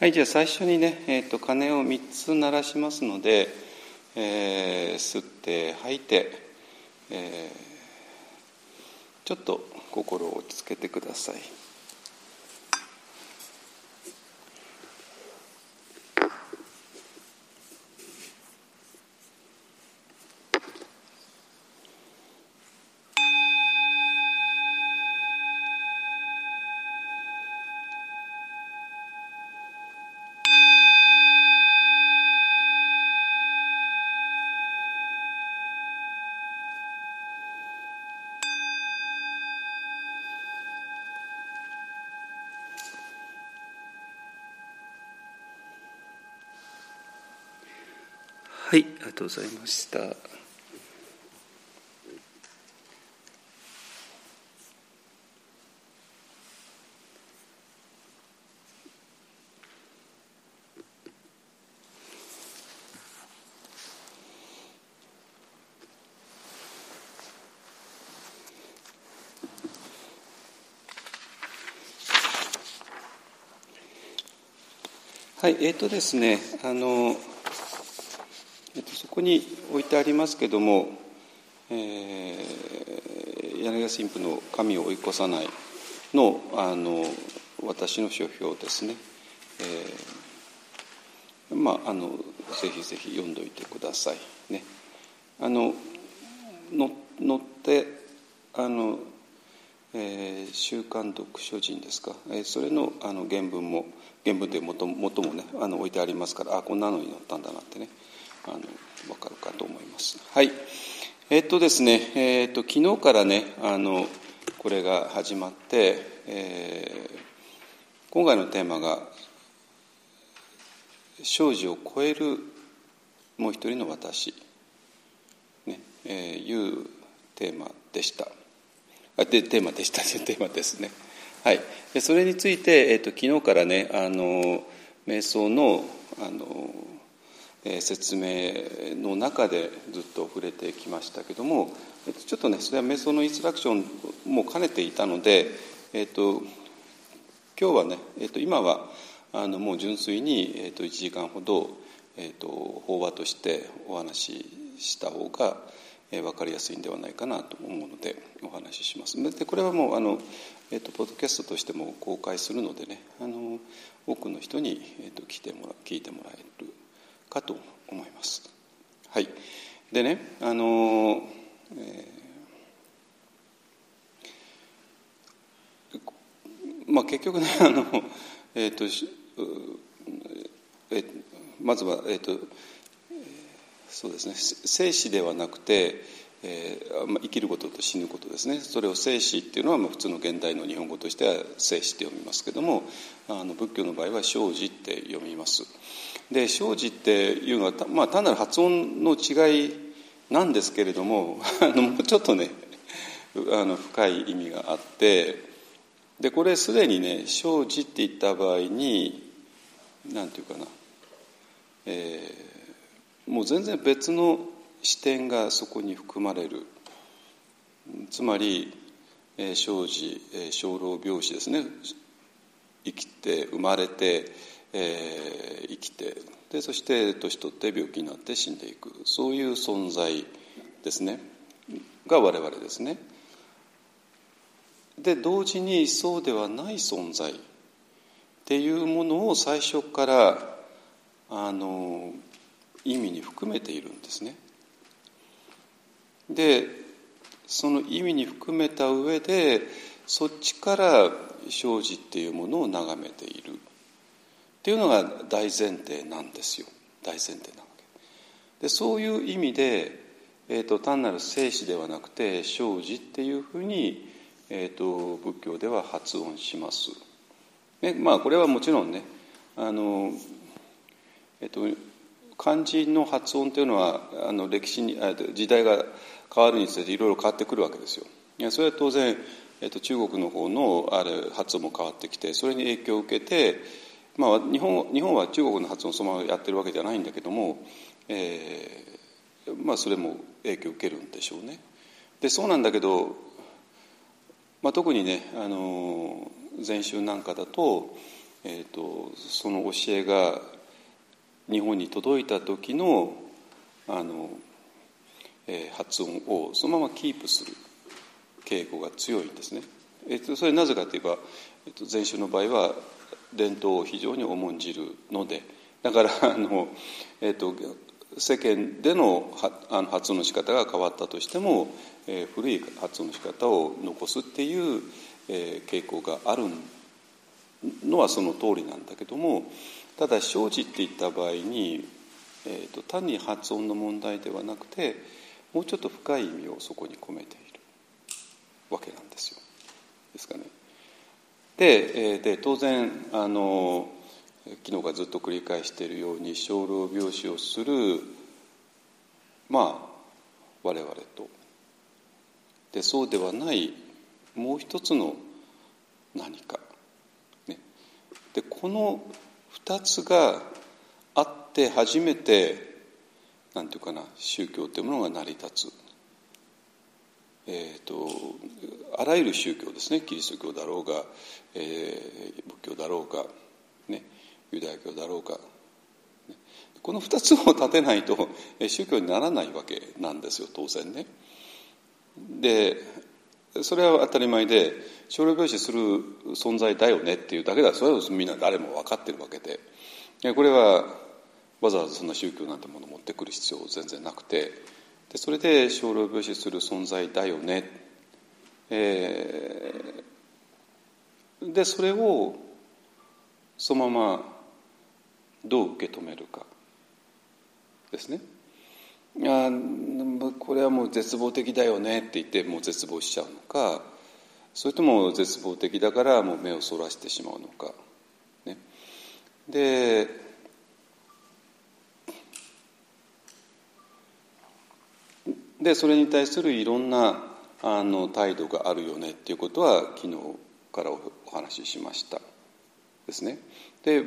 はいじゃあ最初にね、えーと、鐘を3つ鳴らしますので、えー、吸って吐いて、えー、ちょっと心を落ち着けてください。とうございました。はい、えっ、ー、とですね、あの、こに置いてありますけども、えー、柳田神父の「神を追い越さないの」あの私の書評ですね、えー、まああのぜひぜひ読んどいてくださいね。あのの乗ってあの、えー、週刊読書人ですか、えー、それのあの原文も原文で元もねあの置いてありますからあこんなのに載ったんだなってね。あの分かるかと思います。はい。えっとですね、えっと昨日からねあのこれが始まって、えー、今回のテーマが「生死を超えるもう一人の私」ねえー、いうテーマでした。あでテーマでしたというテーマですね。はい、それについて、えーと、昨日からねあの瞑想のあの説明の中でずっと触れてきましたけどもちょっとねそれは瞑想のインストラクションも兼ねていたので、えーと、今日はね、えーと、今はあのもう純粋に、えーと、1時間ほど、えー、と法話としてお話しした方が、えー、分かりやすいんではないかなと思うのでお話しします。でこれはもうあの、えー、とポッドキャストとしても公開するのでねあの多くの人に、えー、と来てもら聞いてもらえるかと思います。はい、でねあの、えー、まあ、結局ね あの、えーとえー、まずは、えーとそうですね。生死ではなくてえーまあ、生きることと死ぬことですね。それを生死っていうのは、まあ、普通の現代の日本語としては生死って読みますけどもあの仏教の場合は生死って読みます。で生死っていうのは、まあ、単なる発音の違いなんですけれども あのもうちょっとねあの深い意味があってでこれすでにね生死って言った場合に何て言うかな、えー、もう全然別の視点がそこに含まれる。つまり生死生老病死ですね。生きて生まれて、えー、生きてでそして年取って病気になって死んでいくそういう存在ですねが我々ですね。で同時にそうではない存在っていうものを最初からあの意味に含めているんですね。でその意味に含めた上でそっちから生じっていうものを眺めているっていうのが大前提なんですよ。大前提なわけ。でそういう意味で、えーと、単なる生死ではなくて生じっていうふうに、えーと、仏教では発音します、ね、まあこれはもちろんねあの、えーと、と漢字の発音というのはあの歴史に時代が変わるにつれていろいろ変わってくるわけですよ。いやそれは当然、えっと、中国の方のある発音も変わってきてそれに影響を受けて、まあ、日本日本は中国の発音をそのままやってるわけじゃないんだけども、えーまあ、それも影響を受けるんでしょうね。でそうなんだけど、まあ、特にねあの禅宗なんかだとえーと、その教えが日本に届いた時のあの、えー、発音をそのままキープする傾向が強いんですね。えーと、それなぜかといえば、えーと、禅宗の場合は伝統を非常に重んじるのでだからあの、えー、と世間でのあの発音の仕方が変わったとしても、えー、古い発音の仕方を残すっていう、えー、傾向があるのはその通りなんだけどもただ生じっていった場合に、えーと、単に発音の問題ではなくてもうちょっと深い意味をそこに込めているわけなんですよ。ですかね。でで当然あの昨日からずっと繰り返しているように生老病死をするまあ我々と。でそうではないもう一つの何か、ね、でこの2つがあって初めて何て言うかな宗教というものが成り立つ、えーと、あらゆる宗教ですねキリスト教だろうが、えー、仏教だろうが、ね、ユダヤ教だろうかこの2つを立てないと宗教にならないわけなんですよ当然ね。でそれは当たり前で少量病死する存在だよねっていうだけだ。それはみんな誰も分かってるわけで。これはわざわざそんな宗教なんてものを持ってくる必要全然なくて。でそれで少量病死する存在だよね、えー、でそれをそのままどう受け止めるかですね。あこれはもう絶望的だよねって言ってもう絶望しちゃうのかそれとも絶望的だからもう目をそらしてしまうのか。ね、ででそれに対するいろんなあの態度があるよねっていうことは昨日からお話ししました。ですね。で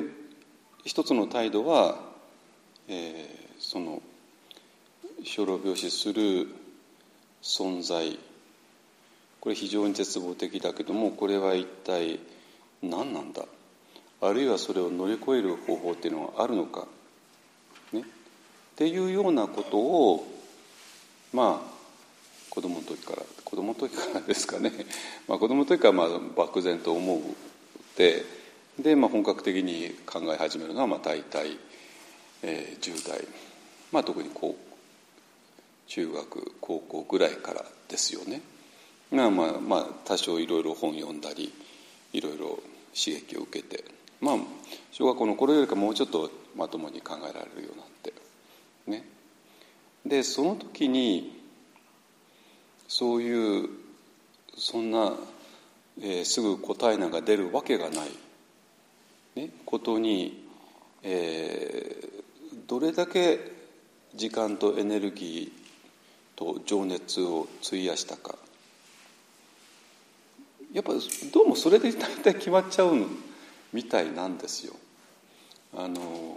一つの態度は、えー、その生老病死する存在。これ非常に絶望的だけどもこれは一体何なんだ？あるいはそれを乗り越える方法っていうのはあるのか、ね、っていうようなことをまあ子供の時から子供の時からですかね、まあ、子供の時からまあ漠然と思うでで、まあ、本格的に考え始めるのはまあ大体、えー、10代、まあ、特に高中学高校ぐらいからですよね。まあまあまあ多少いろいろ本読んだりいろいろ刺激を受けてまあ小学校の頃よりかもうちょっとまともに考えられるようになってね。でその時にそういうそんな、えー、すぐ答えなんか出るわけがないね、ことに、えー、どれだけ時間とエネルギーと情熱を費やしたかやっぱどうもそれで大体決まっちゃうみたいなんですよ。あの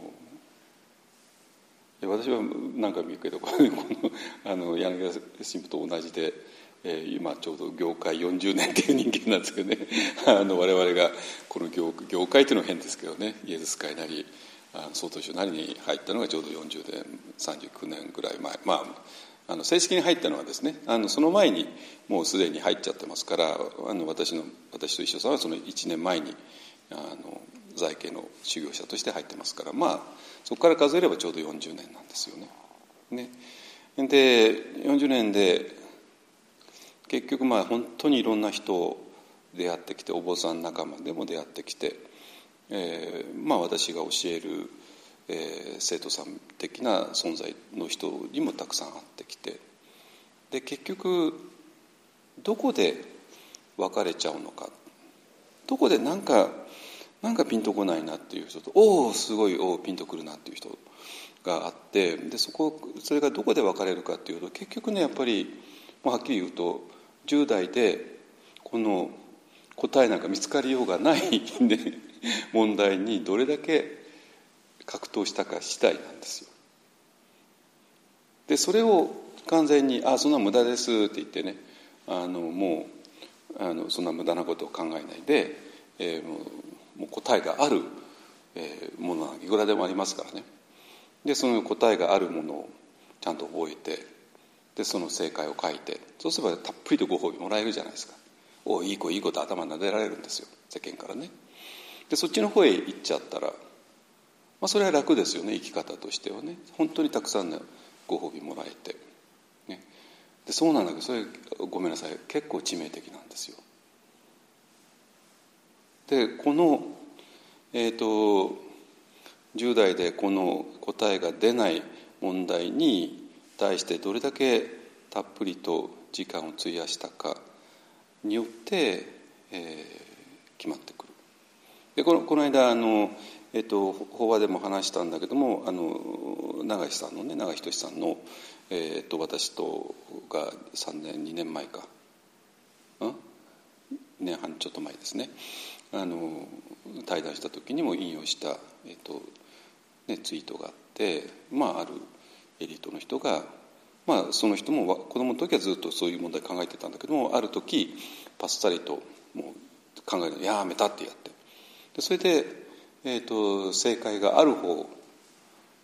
私は何か見るけどこのあの柳田神父と同じでえー、今ちょうど業界40年っていう人間なんですけどね。あの我々がこの業業界っていうのは変ですけどね。イエズス会なり総統省なりに入ったのがちょうど40年39年ぐらい前。まああの正式に入ったのはですねあのその前にもうすでに入っちゃってますからあの私の私と一緒さんはその1年前にあの在家の修行者として入ってますからまあそこから数えればちょうど40年なんですよね。ねで40年で結局まあ本当にいろんな人を出会ってきてお坊さん仲間でも出会ってきて、えー、まあ私が教える、えー、生徒さん的な存在の人にもたくさん会ってきてで結局どこで別れちゃうのかどこでなんかなんかピンとこないなっていう人とおおすごいおおピンとくるなっていう人があってでそこそれがどこで別れるかっていうと結局ねやっぱりはっきり言うと10代でこの答えなんか見つかりようがない、ね、問題にどれだけ格闘したか次第なんですよ。でそれを完全に「あそんな無駄です」って言ってねあのもうあのそんな無駄なことを考えないで、えー、もうもう答えがある、えー、ものはいくらでもありますからね。でその答えがあるものをちゃんと覚えてでその正解を書いてそうすればたっぷりとご褒美もらえるじゃないですか。おいい子いい子と頭撫でられるんですよ。世間からね。でそっちの方へ行っちゃったら、まあ、それは楽ですよね。生き方としてはね。本当にたくさんのご褒美もらえて、ね、でそうなんだけどそれごめんなさい。結構致命的なんですよ。でこのえ、ー、と10代でこの答えが出ない問題に対してどれだけたっぷりと時間を費やしたかによって、えー、決まってくる。でこのこの間あの、えっと、法話でも話したんだけどもあの永井さんのね永井仁さんの、えー、っと私とが3年2年前か。2年半ちょっと前ですね。あの対談した時にも引用した、えっとね、ツイートがあってまああるエリートの人がまあその人も子供の時はずっとそういう問題考えてたんだけどもある時パッサリともう考えるのやめたってやって。でそれで、えーと、正解がある方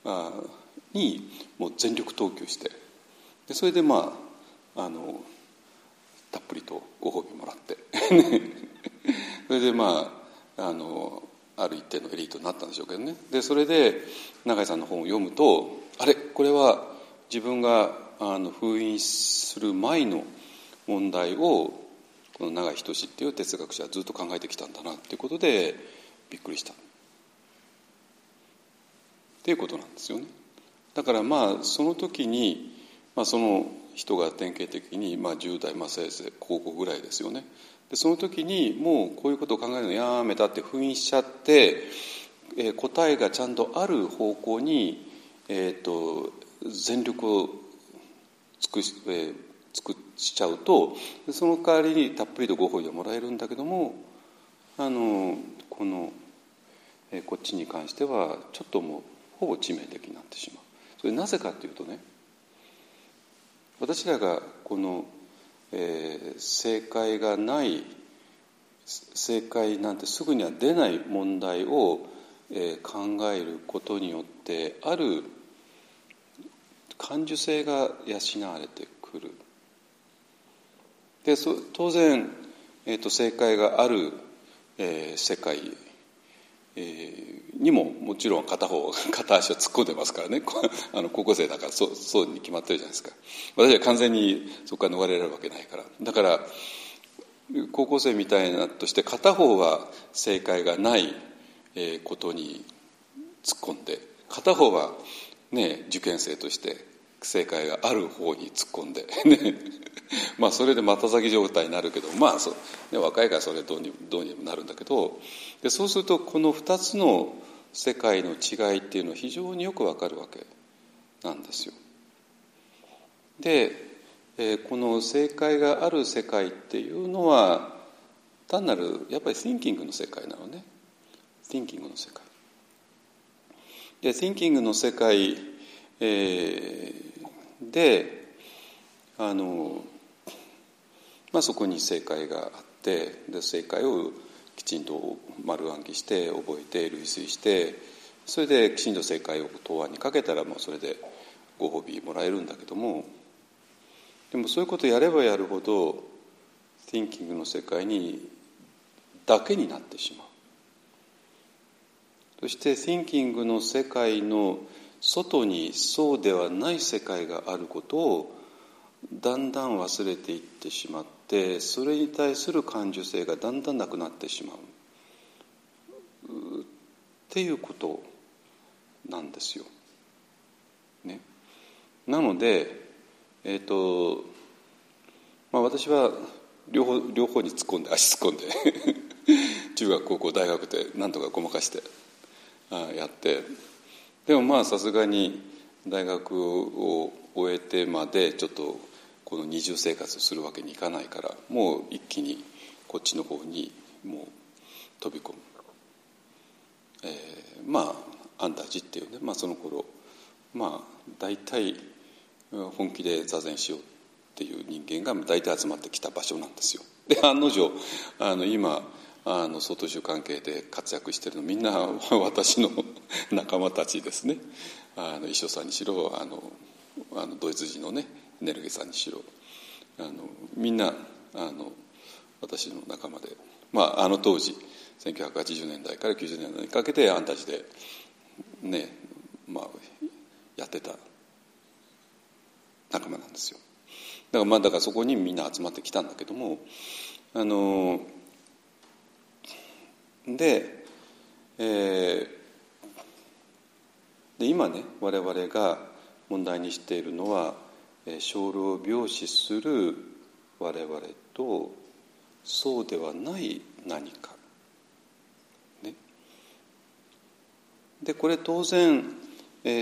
あにもう全力投球して。でそれでまああのたっぷりとご褒美もらって。それでまああのある一定のエリートになったんでしょうけどねでそれで永井さんの本を読むとあれこれは自分があの封印する前の問題をこの永井仁っていう哲学者はずっと考えてきたんだなっていうことでびっくりしたっていうことなんですよね。だからまあその時に、まあ、その人が典型的に、まあ、10代、まあ、せいぜい高校ぐらいですよね。でその時にもうこういうことを考えるのやめたって封印しちゃって、え、答えがちゃんとある方向に、えーと、全力を尽くし,、えー、尽くしちゃうとその代わりにたっぷりとご褒美はもらえるんだけどもあのこの、えー、こっちに関してはちょっともうほぼ致命的になってしまう。それなぜかというとね私らがこのえー、正解がない正解なんてすぐには出ない問題を、えー、考えることによってある感受性が養われてくる。で当然、えーと、正解がある、えー、世界、えー、にももちろん片方 片足を突っ込んでますからね。あの高校生だからそうそうに決まってるじゃないですか。私は完全にそこから逃れられるわけないから。だから高校生みたいなとして片方は正解がないことに突っ込んで片方は、ね、受験生として正解がある方に突っ込んで、ね、まあそれでまた先状態になるけどまあそう、ね、若いからそれどうにどうにもなるんだけどでそうするとこの2つの世界の違いっていうのは非常によくわかるわけなんですよ。で、えー、この正解がある世界っていうのは単なるやっぱり thinking の世界なのね thinking の世界。で thinking の世界、えー、であの、まあ、そこに正解があってで正解をきちんと丸暗記して覚えて類推してそれできちんと正解を答案にかけたらもうそれでご褒美もらえるんだけどもでもそういうことやればやるほど thinking の世界にだけになってしまう。そして thinking の世界の外にそうではない世界があることをだんだん忘れていってしまってそれに対する感受性がだんだんなくなってしまうっていうことなんですよ。ね、なので、えーとまあ、私は両方両方に突っ込んで足突っ込んで 中学高校大学でなんとかごまかしてあやってでもまあさすがに大学を終えてまでちょっとこの二重生活するわけにいかないからもう一気にこっちの方にもう飛び込む、えー、まあアンダージっていうね、まあ、その頃まあ大体本気で座禅しようっていう人間が大体集まってきた場所なんですよ。で案の定あの今あの総統集関係で活躍してるのみんな 私の 仲間たちですね。あの一緒さんにしろあのあのドイツ人のねネルゲさんにしろ。あのみんなあの私の仲間で、まあ、あの当時1980年代から90年代にかけてあんたちでねまあやってた仲間なんですよ。だからまあだからそこにみんな集まってきたんだけどもあので,、えー、で今ね我々が問題にしているのは少量病死する我々とそうではない何か。ね、でこれ当然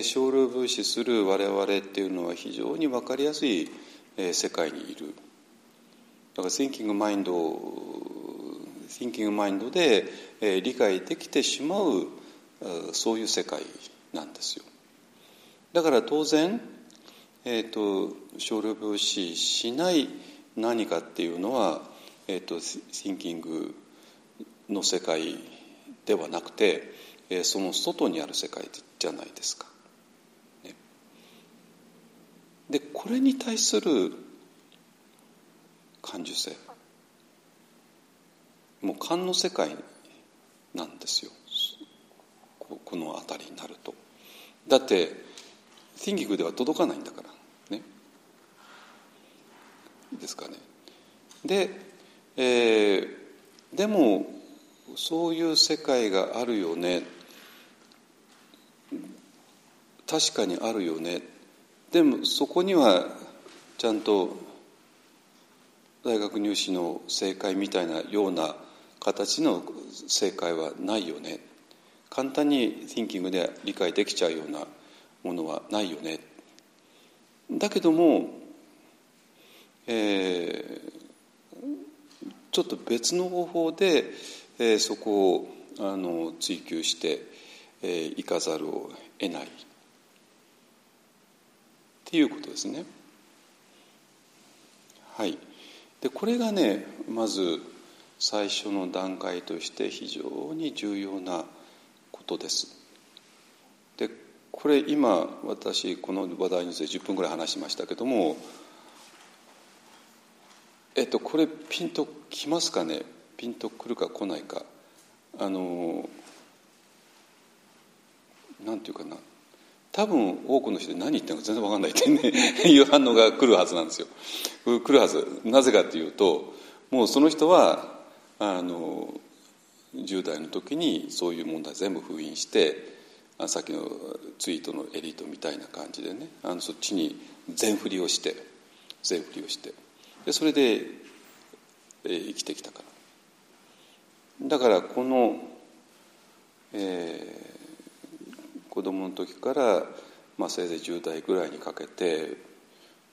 少量病死する我々っていうのは非常に分かりやすい世界にいる。だから Thinking Mind Thinking Mind で理解できてしまうそういう世界なんですよ。だから当然、えーと、少量病死しない何かっていうのは、えーと、シンキングの世界ではなくて、えー、その外にある世界じゃないですか。ね、でこれに対する感受性もう勘の世界なんですよ。この辺りになると。だって筋肉では届かないんだから。ね。ですかね。で、えー、でもそういう世界があるよね。確かにあるよね。でもそこにはちゃんと大学入試の正解みたいなような形の正解はないよね。簡単に thinking で理解できちゃうようなものはないよね。だけども、えー、ちょっと別の方法で、えー、そこをあの追求してえー、いかざるを得ないっていうことですね。はい、でこれがねまず最初の段階として非常に重要なことです。でこれ今私この話題について10分ぐらい話しましたけどもえっとこれピンときますかね？ピンとくるか来ないか。あのなんていうかな。多分多くの人で何言ってるのか全然分かんないってね いう反応が来るはずなんですよ。来るはず。なぜかというともうその人はあの10代の時にそういう問題全部封印してさっきのツイートのエリートみたいな感じでねあのそっちに全振りをして全振りをして。でそれで、えー、生きてきたから。だからこの、えー、子供の時から、まあ、せいぜい10代ぐらいにかけて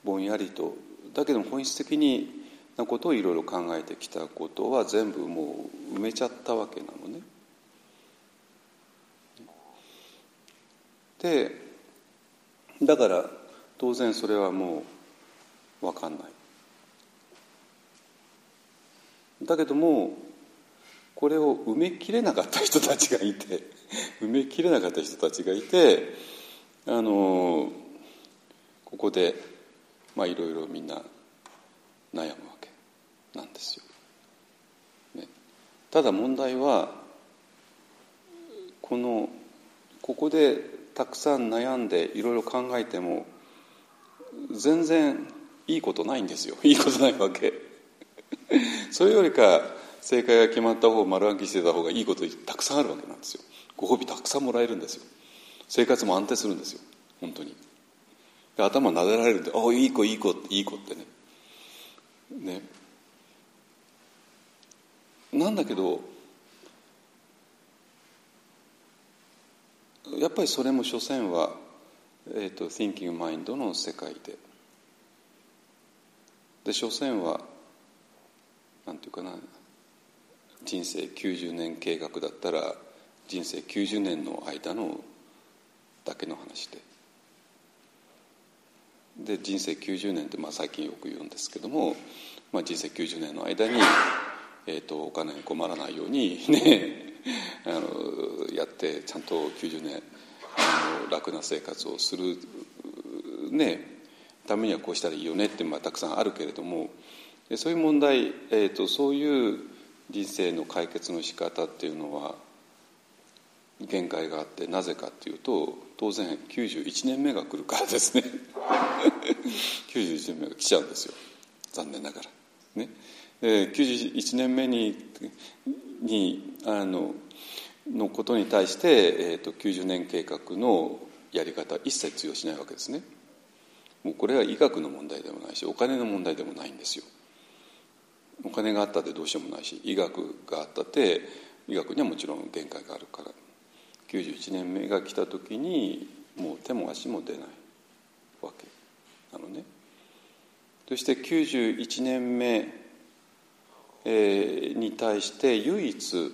ぼんやりと。だけども本質的になことをいろいろ考えてきたことは全部もう埋めちゃったわけなのね。でだから当然それはもう分かんないだけどもこれを埋めきれなかった人たちがいて 埋めきれなかった人たちがいてあのここでまあいろいろみんな悩むわなんですよ。ね、ただ問題はこのここでたくさん悩んでいろいろ考えても全然いいことないんですよ。いいことないわけ。それよりか正解が決まった方を丸暗記してた方がいいことたくさんあるわけなんですよ。ご褒美たくさんもらえるんですよ。生活も安定するんですよ。本当に。で頭撫でられるんで「ああいい子いい子いい子」ってね。ね。なんだけどやっぱりそれも所詮は、えーと、Thinking Mind の世界で。で所詮はなんていうかな人生90年計画だったら人生90年の間のだけの話で。で人生90年ってまあ最近よく言うんですけども、まあ、人生90年の間に、えーと、お金に困らないようにねあのやってちゃんと90年あの楽な生活をするねためにはこうしたらいいよねってまあたくさんあるけれどもそういう問題、えーと、そういう人生の解決の仕方っていうのは限界があってなぜかっていうと当然91年目が来るからですね。91年目が来ちゃうんですよ。残念ながら。ね、91年目ににあののことに対して、えーと、と90年計画のやり方一切通用しないわけですね。もうこれは医学の問題でもないしお金の問題でもないんですよ。お金があったってどうしようもないし医学があったって医学にはもちろん限界があるから91年目が来た時にもう手も足も出ないわけなのね。そして91年目に対して唯一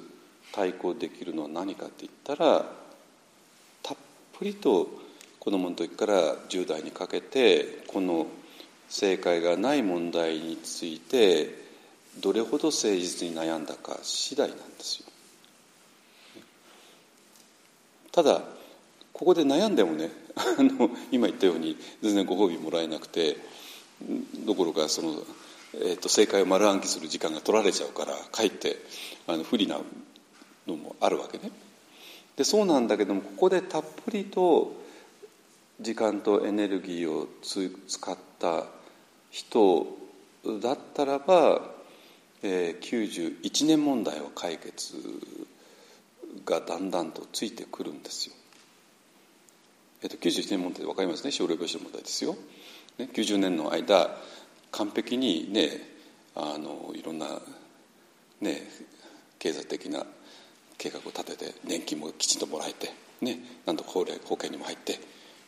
対抗できるのは何かって言ったらたっぷりと子供の時から10代にかけてこの正解がない問題についてどれほど誠実に悩んだか次第なんですよ。ただここで悩んでもねあの今言ったように全然ご褒美もらえなくてどころかその、えーと、正解を丸暗記する時間が取られちゃうからかえってあの不利なのもあるわけね。でそうなんだけどもここでたっぷりと時間とエネルギーを使った人だったらば、えー、91年問題は解決がだんだんとついてくるんですよ。えー、と91年問題分かりますね少量病死の問題ですよ。ね、90年の間完璧にねあのいろんな、ね、経済的な計画を立てて年金もきちんともらえて、ね、なんとか保険にも入って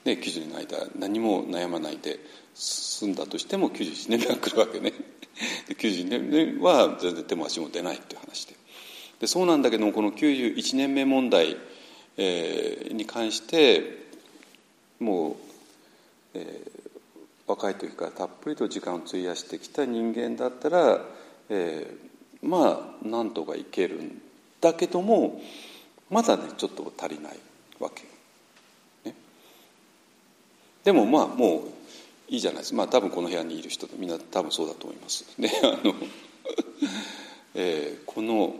ね、90年の間何も悩まないで済んだとしても91年目が来るわけね。で90年目は全然手も足も出ないっていう話で。でそうなんだけどもこの91年目問題、えー、に関してもう、えー、若い時からたっぷりと時間を費やしてきた人間だったら、えー、まあなんとかいけるんだけどもまだねちょっと足りないわけ。でもまあもういいじゃないですかまあ多分この部屋にいる人みんな多分そうだと思います。であの、えー、この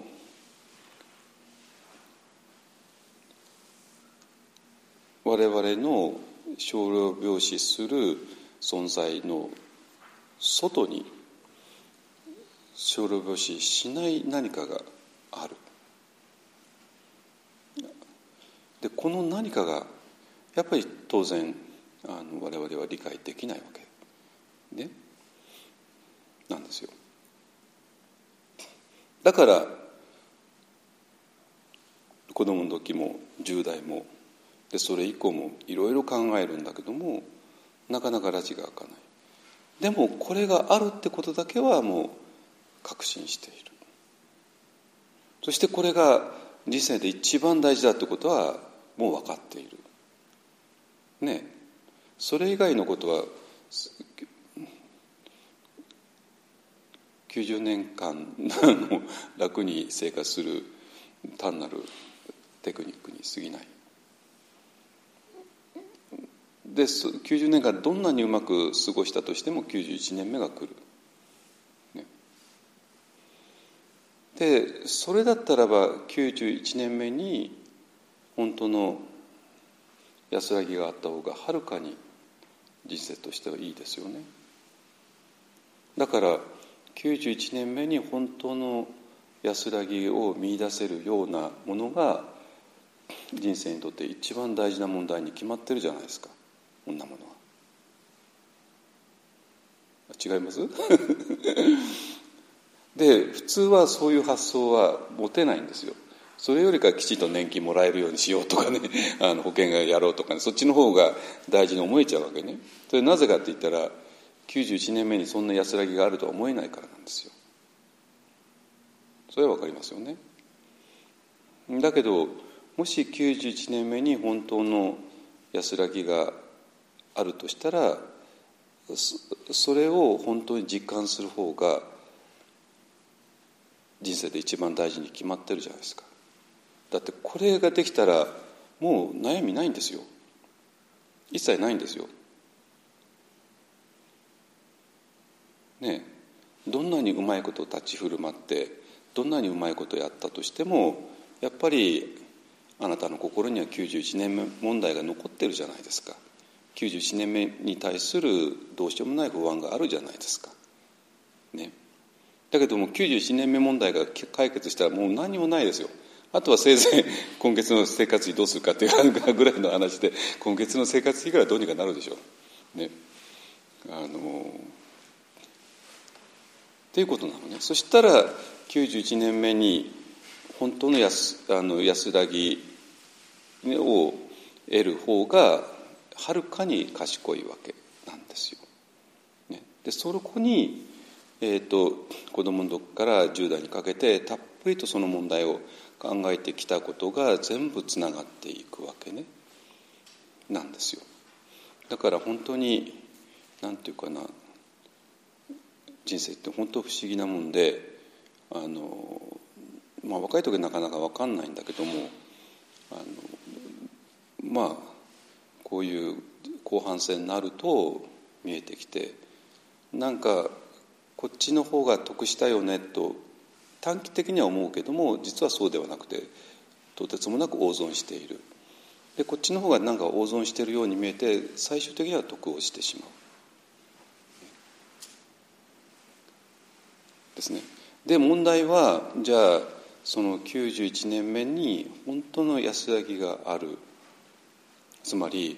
我々の少量病死する存在の外に少量病死しない何かがある。でこの何かがやっぱり当然あの我々は理解できないわけ。ね。なんですよ。だから子供の時も10代もでそれ以降もいろいろ考えるんだけどもなかなか拉致が開かない。でもこれがあるってことだけはもう確信している。そしてこれが人生で一番大事だってことはもう分かっている。ね。それ以外のことは90年間の楽に生活する単なるテクニックに過ぎない。で90年間どんなにうまく過ごしたとしても91年目が来る。ね、でそれだったらば91年目に本当の安らぎがあった方がはるかに人生としてはいいですよね。だから91年目に本当の安らぎを見いだせるようなものが人生にとって一番大事な問題に決まってるじゃないですか。こんなものは。違います？で普通はそういう発想は持てないんですよ。それよりかきちんと年金もらえるようにしようとかね。あの保険がやろうとかね。そっちの方が大事に思えちゃうわけね。それなぜかって言ったら91年目にそんな安らぎがあるとは思えないからなんですよ。それは分かりますよね。だけどもし91年目に本当の安らぎがあるとしたらそれを本当に実感する方が人生で一番大事に決まってるじゃないですか。だってこれができたらもう悩みないんですよ。一切ないんですよ。ねどんなにうまいこと立ち振る舞ってどんなにうまいことやったとしてもやっぱりあなたの心には91年問題が残ってるじゃないですか。91年目に対するどうしようもない不安があるじゃないですか。ね。だけども91年目問題が解決したらもう何もないですよ。あとはせいぜい 今月の生活費どうするかっていうぐらいの話で今月の生活費からどうにかなるでしょう。ね。あのっていうことなのね。そしたら91年目に本当の安あの安らぎを得る方がはるかに賢いわけなんですよ。ね、でそこに、えーと、子供の時から10代にかけてたっぷりとその問題を考えてきたことが全部つながっていくわけねなんですよ。だから本当に何て言うかな人生って本当不思議なもんであの、まあ、若い時はなかなか分かんないんだけどもあのまあこういう後半戦になると見えてきてなんかこっちの方が得したよねと短期的には思うけども実はそうではなくてとてつもなく大損している。でこっちの方がなんか大損しているように見えて最終的には得をしてしまう。ですね。で問題はじゃあその91年目に本当の安らぎがあるつまり、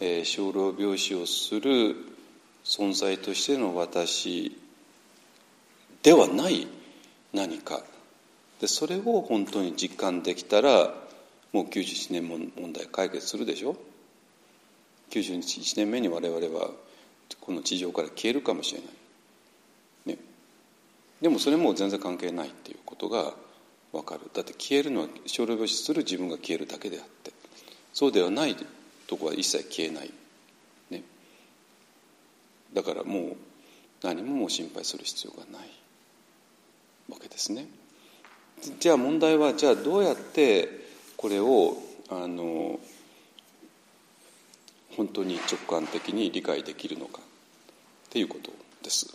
えー、生老病死をする存在としての私ではない何か。でそれを本当に実感できたらもう91年問題解決するでしょ。91年目に我々はこの地上から消えるかもしれない。でもそれも全然関係ないっていうことが分かる。だって消えるのは少量病死する自分が消えるだけであって。そうではないとこは一切消えない、ね、だからもう何ももう心配する必要がない。わけですね。じゃあ問題はじゃあどうやってこれをあの本当に直感的に理解できるのか。っていうことです。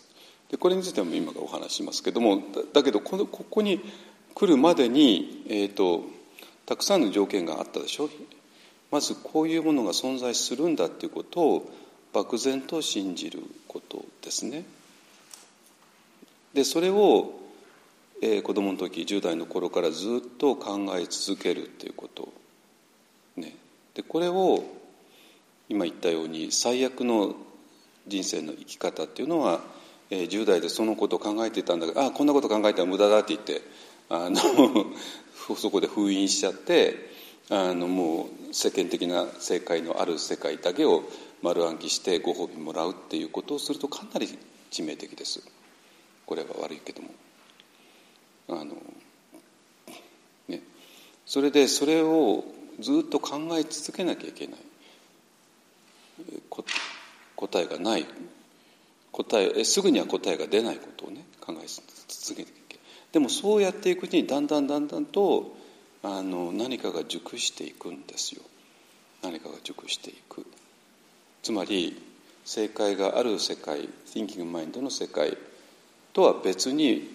でこれについても今からお話しますけどもだけどこのここに来るまでに、えーと、たくさんの条件があったでしょ？まずこういうものが存在するんだっていうことを漠然と信じることですね。でそれを、えー、子供の時10代の頃からずっと考え続けるっていうこと、ね、でこれを今言ったように最悪の人生の生き方っていうのはえー、10代でそのことを考えていたんだけどあこんなこと考えたら無駄だって言ってあの そこで封印しちゃってあのもう世間的な正解のある世界だけを丸暗記してご褒美もらうっていうことをするとかなり致命的です。これは悪いけども。あのね。それでそれをずっと考え続けなきゃいけない。答えがない。答えすぐには答えが出ないことをね考え続けていけでもそうやっていくうちにだんだんだんだんとあの何かが熟していくんですよ。何かが熟していく。つまり正解がある世界 Thinking Mind の世界とは別に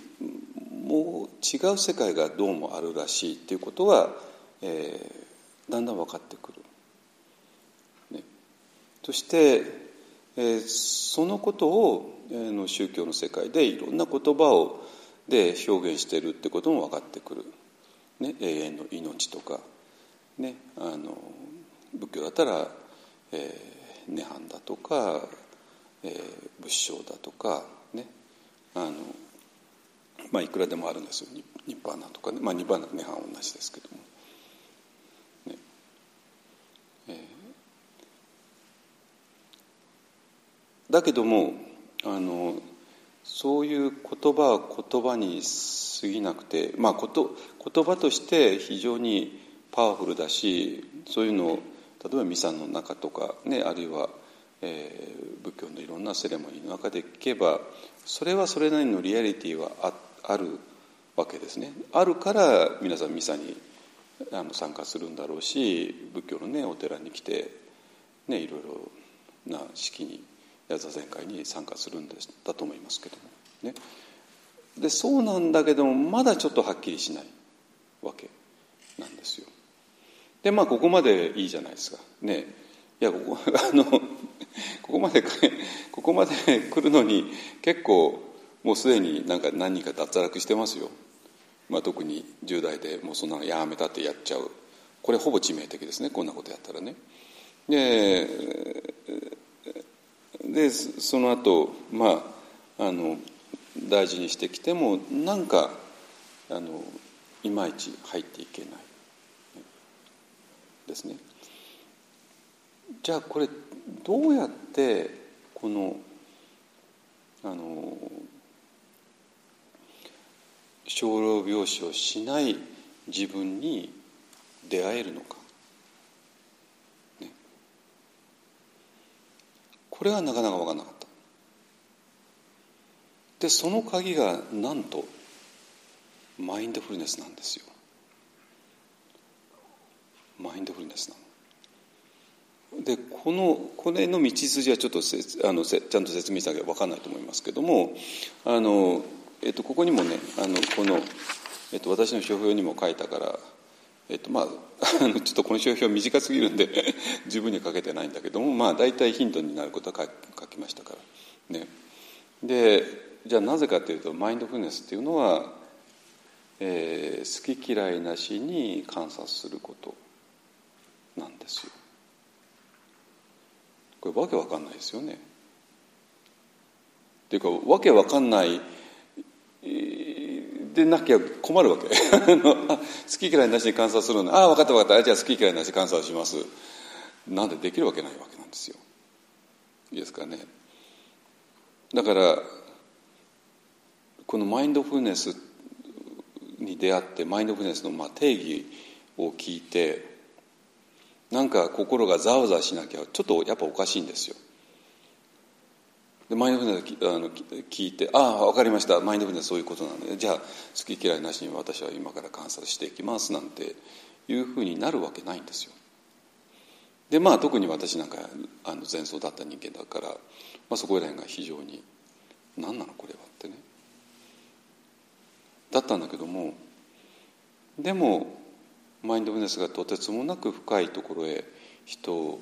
もう違う世界がどうもあるらしいっていうことは、えー、だんだん分かってくる。ね、そしてえそのことを、えの宗教の世界でいろんな言葉をで表現しているってことも分かってくる、ね、永遠の命とか、ね、あの仏教だったら、えー、涅槃だとか、えー、仏性だとかねあのまあいくらでもあるんですよ。ニッパーナとかね。まあニッパーナ涅槃は同じですけども。だけどもあのそういう言葉は言葉に過ぎなくて、まあ、こと言葉として非常にパワフルだしそういうのを例えばミサの中とか、ね、あるいは、えー、仏教のいろんなセレモニーの中で聞けばそれはそれなりのリアリティはああるわけですね。あるから皆さんミサにあの参加するんだろうし仏教のねお寺に来て、ね、いろいろな式に座禅会に参加するんですだと思いますけども。ね。でそうなんだけどもまだちょっとはっきりしないわけなんですよ。でまあここまでいいじゃないですか。ね。いやここ あのここまでここまで来るのに結構もうすでになんか何人か脱落してますよ、まあ、特に10代でもうそんなのやめたってやっちゃう。これほぼ致命的ですねこんなことやったらね。ででその後まああの大事にしてきてもなんかあのいまいち入っていけない。ですね。じゃあこれどうやってこのあの生老病死をしない自分に出会えるのか、これはなかなか分からなかった。でその鍵がなんとマインドフルネスなんですよ。マインドフルネスなの。でこのこれの道筋はちょっとあのちゃんと説明したけど分かんないと思いますけどもあの、えっと、ここにもねあのこの、えっと、私の書評にも書いたからえっとまあ、ちょっとこの書評短すぎるんで 十分に書けてないんだけどもまあ大体ヒントになることは書きましたから。ね。でじゃあなぜかというとマインドフルネスっていうのは、えー、好き嫌いなしに観察することなんですよ。これわけわかんないですよね。っていうかわけわかんないでなきゃ困るわけ。好き嫌いなしに観察するの。ああ分かった分かった。じゃあ好き嫌いなしに観察します。なんでできるわけないわけなんですよ。いいですかね。だからこのマインドフルネスに出会ってマインドフルネスのまあ定義を聞いてなんか心がざわざわしなきゃちょっとやっぱおかしいんですよ。でマインドフルネスあの聞いて「ああ分かりましたマインドフルネスそういうことなのでじゃあ好き嫌いなしに私は今から観察していきます」なんていうふうになるわけないんですよ。でまあ特に私なんかあの前奏だった人間だから、まあ、そこら辺が非常に「何なのこれは」ってねだったんだけどもでもマインドフルネスがとてつもなく深いところへ人を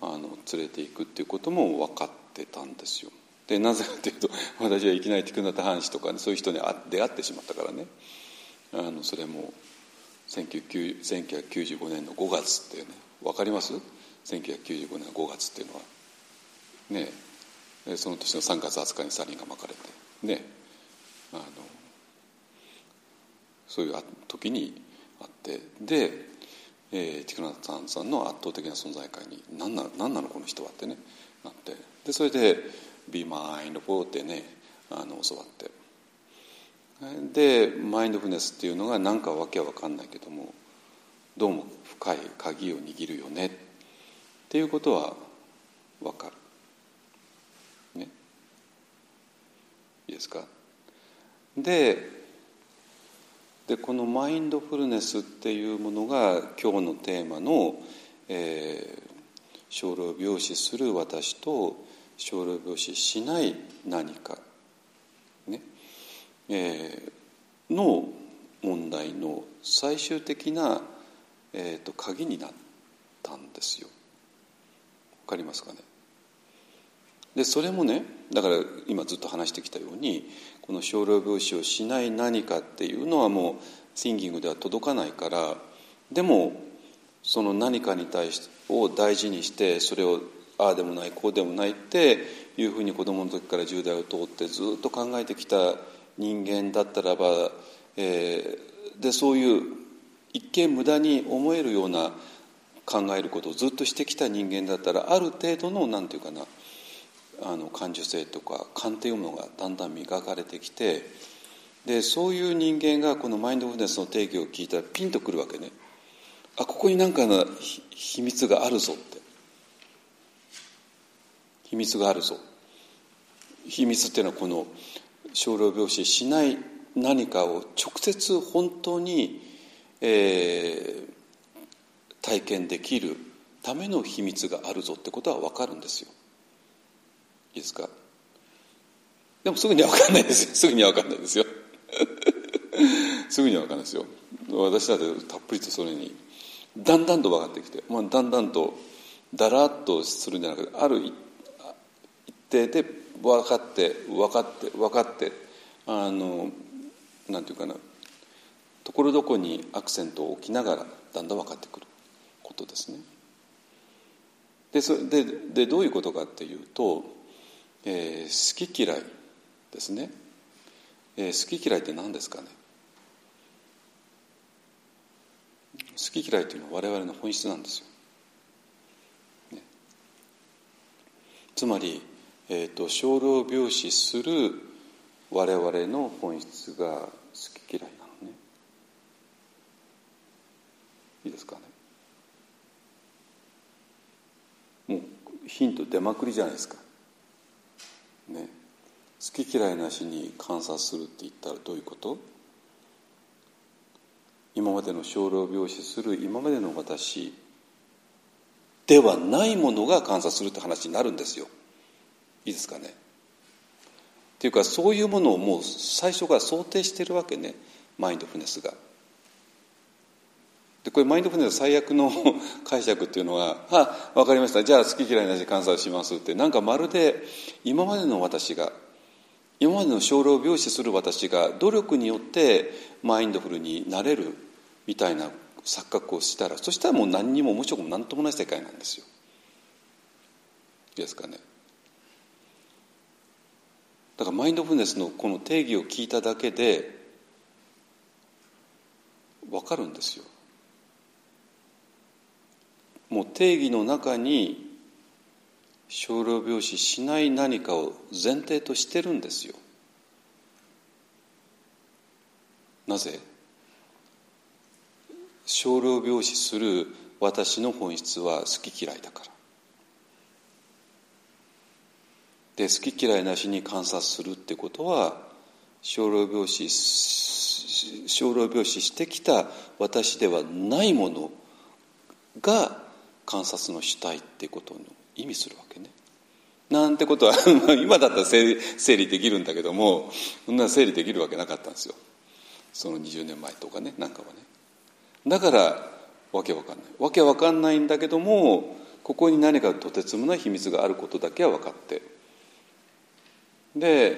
あの連れていくっていうことも分かってたんですよ。でなぜかというと 私はいきなりティクナタ・ハン氏とか、ね、そういう人に出会ってしまったからね。あのそれも1995年の5月っていうね分かります？1995年の5月っていうのは。ねその年の3月20日にサリンが巻かれて。ねあのそういう時にあって。で、えー、ティクナタンさんの圧倒的な存在感に何な何なのこの人はってねなって。でそれで「Be mindful」ってねあの教わってでマインドフルネスっていうのが何かわけは分かんないけどもどうも深い鍵を握るよねっていうことは分かる。ね。いいですか？ででこのマインドフルネスっていうものが今日のテーマの、えー、生老病死する私と生老病死しない何か、ねえー、の問題の最終的な、えーと、鍵になったんですよ。わかりますかね？でそれもねだから今ずっと話してきたようにこの生老病死をしない何かっていうのはもうシンギングでは届かないからでもその何かに対してを大事にしてそれをああでもないこうでもないっていうふうに子供の時から10代を通ってずっと考えてきた人間だったらば、えー、でそういう一見無駄に思えるような考えることをずっとしてきた人間だったらある程度の何て言うかなあの感受性とか勘っていうものがだんだん磨かれてきてでそういう人間がこのマインドフルネスの定義を聞いたらピンとくるわけね。あここに何かの秘密があるぞって。秘密があるぞ。秘密っていうのはこの生老病死しない何かを直接本当に、えー、体験できるための秘密があるぞってことは分かるんですよ。いいですか？でもすぐには分かんないですよ。すぐには分かんないですよ。すぐには分かんないですよ。私だってたっぷりとそれにだんだんと分かってきて、まあ、だんだんとだらっとするんじゃなくてある一定で分かって分かって分かってあのなんていうかなところどこにアクセントを置きながらだんだん分かってくることですね。でそででどういうことかっていうと、えー、好き嫌いですね、えー、好き嫌いって何ですかね好き嫌いというのは我々の本質なんですよ。ね、つまり、えーと、少量病死する我々の本質が好き嫌いなのね。いいですかね。もうヒント出まくりじゃないですか。ね。好き嫌いなしに観察するって言ったらどういうこと？今までの生老病死する今までの私ではないものが観察するって話になるんですよいいですかねっていうかそういうものをもう最初から想定してるわけねマインドフネスが。でこれマインドフルネス最悪の 解釈っていうのは「あ分かりましたじゃあ好き嫌いなし観察します」ってなんかまるで今までの私が今までの生老病死する私が努力によってマインドフルになれるみたいな錯覚をしたらそしたらもう何にも面白くも何ともない世界なんですよ。いいですかね。だからマインドフルネスのこの定義を聞いただけで分かるんですよ。もう定義の中に生老病死しない何かを前提としてるんですよ。なぜ？少量病死する私の本質は好き嫌いだからで好き嫌いなしに観察するってことは少量病死少量病死してきた私ではないものが観察の主体ってことの意味するわけね。なんてことは 今だったら整理できるんだけどもそんな整理できるわけなかったんですよ。その20年前とかねなんかはね。だからわけわかんない。わけわかんないんだけどもここに何かとてつもない秘密があることだけは分かってで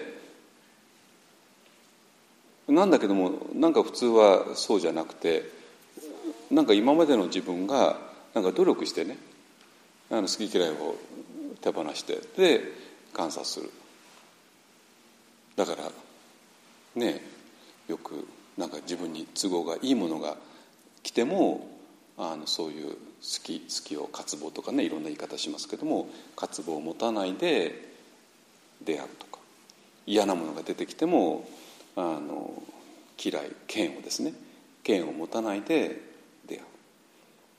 なんだけどもなんか普通はそうじゃなくてなんか今までの自分がなんか努力してねあの好き嫌いを手放してで観察する。だからねよくなんか自分に都合がいいものが来てもあのそういう好き好きを渇望とかねいろんな言い方しますけども渇望を持たないで出会うと。嫌なものが出てきてもあの嫌い嫌悪ですね。嫌悪を持たないで出会う。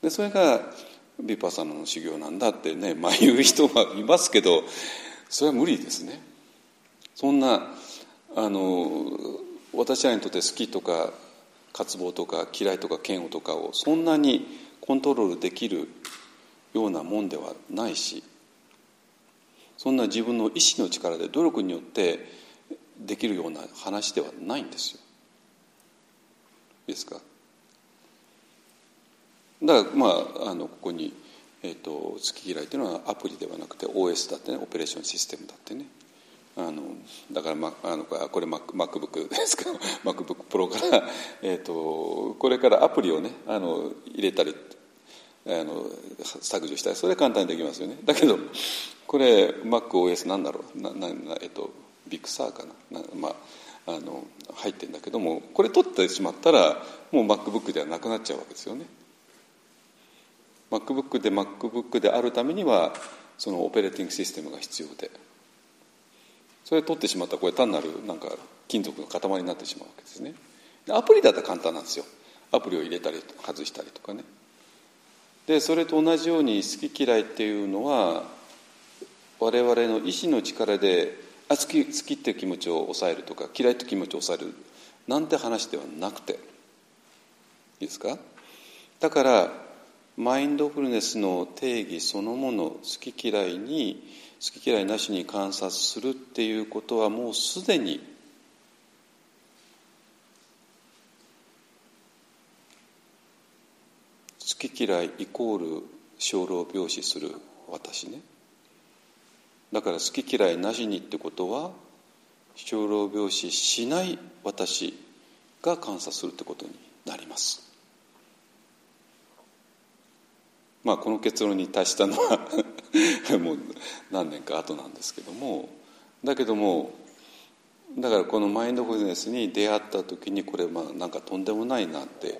でそれがヴィパサナの修行なんだってね、まあ、言う人はいますけどそれは無理ですね。そんなあの私らにとって好きとか渇望とか嫌いとか嫌悪とかをそんなにコントロールできるようなもんではないしそんな自分の意志の力で努力によってできるような話ではないんですよ。いいですか？だからまああのここに、えーと、好き嫌いというのはアプリではなくて OS だってねオペレーションシステムだってね。あのだから、ま、あのこれ MacBook ですけど MacBookPro から、えーと、これからアプリをねあの入れたりあの削除したりそれは簡単にできますよね。だけどこれ MacOS なんだろう？なな、えっと、 Big Sur かなな、まあ、あの入ってるんだけどもこれ取ってしまったらもう MacBook ではなくなっちゃうわけですよね。MacBook で MacBook であるためにはそのオペレーティングシステムが必要で。それ取ってしまったらこれ単なるなんか金属の塊になってしまうわけですね。アプリだったら簡単なんですよ。アプリを入れたり外したりとかね。でそれと同じように好き嫌いっていうのは我々の意志の力であ好き好きっていう気持ちを抑えるとか嫌いっていう気持ちを抑えるなんて話ではなくていいですか？だからマインドフルネスの定義そのもの好き嫌いに好き嫌いなしに観察するっていうことはもうすでに好き嫌いイコール生老病死する私ね。だから好き嫌いなしにってことは生老病死しない私が観察するってことになります。まあこの結論に達したのは もう何年か後なんですけどもだけどもだからこのマインドフルネスに出会った時にこれまあなんかとんでもないなって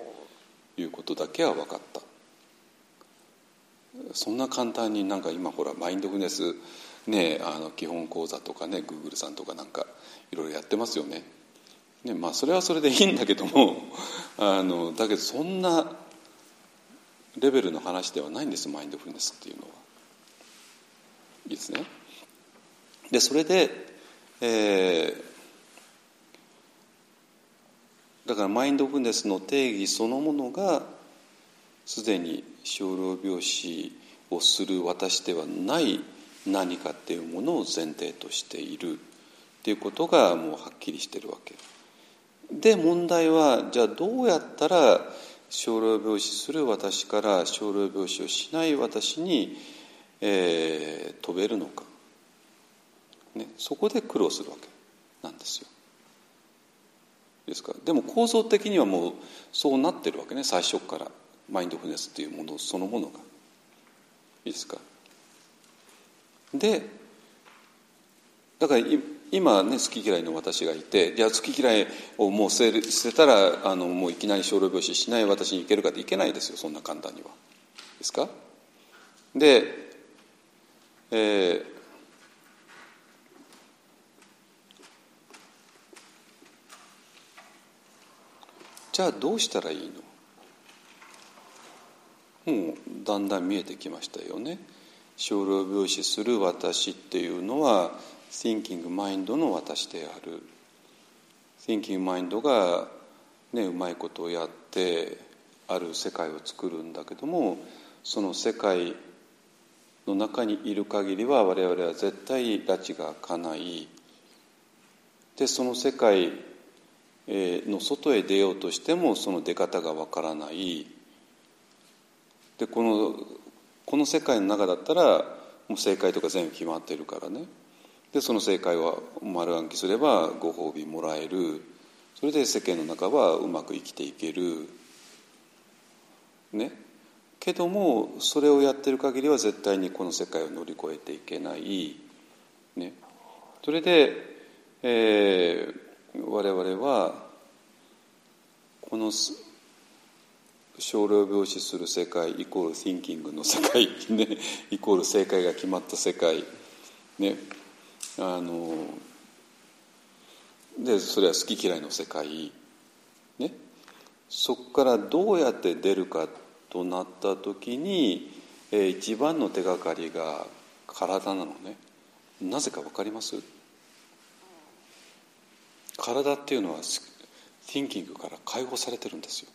いうことだけは分かった。そんな簡単になんか今ほらマインドフルネスねあの基本講座とかねグーグルさんとかなんかいろいろやってますよね。ねまあそれはそれでいいんだけども あのだけどそんなレベルの話ではないんですマインドフルネスっていうのは。いいですね。でそれで、えー、だからマインドフルネスの定義そのものがすでに生老病死をする私ではない何かっていうものを前提としているっていうことがもうはっきりしてるわけ。で問題はじゃあどうやったら生老病死する私から生老病死をしない私に、えー、飛べるのか、ね、そこで苦労するわけなんですよ。ですかでも構造的にはもうそうなってるわけね最初から。マインドフルネスっていうものそのものが。いいですか？でだから今ね好き嫌いの私がいていや好き嫌いをもう捨て捨てたらあのもういきなり小老病死しない私にいけるかっていけないですよそんな簡単には。ですか？で、えー、じゃあどうしたらいいの？もうだんだん見えてきましたよね。生老病死する私っていうのは Thinking Mind の私である。Thinking Mind が、ね、うまいことをやってある世界を作るんだけどもその世界の中にいる限りは我々は絶対拉致が開かない。でその世界の外へ出ようとしてもその出方がわからない。でこのこの世界の中だったらもう正解とか全部決まってるからね。でその正解は丸暗記すればご褒美もらえる。それで世間の中はうまく生きていける。ね。けどもそれをやってる限りは絶対にこの世界を乗り越えていけない、ね、それで、えー、我々はこの少量病死する世界イコール thinking の世界、ね、イコール正解が決まった世界、ね、あのでそれは好き嫌いの世界、ね、そこからどうやって出るかとなった時に、えー、一番の手がかりが体なのね。なぜか分かります？体っていうのは thinking から解放されてるんですよ。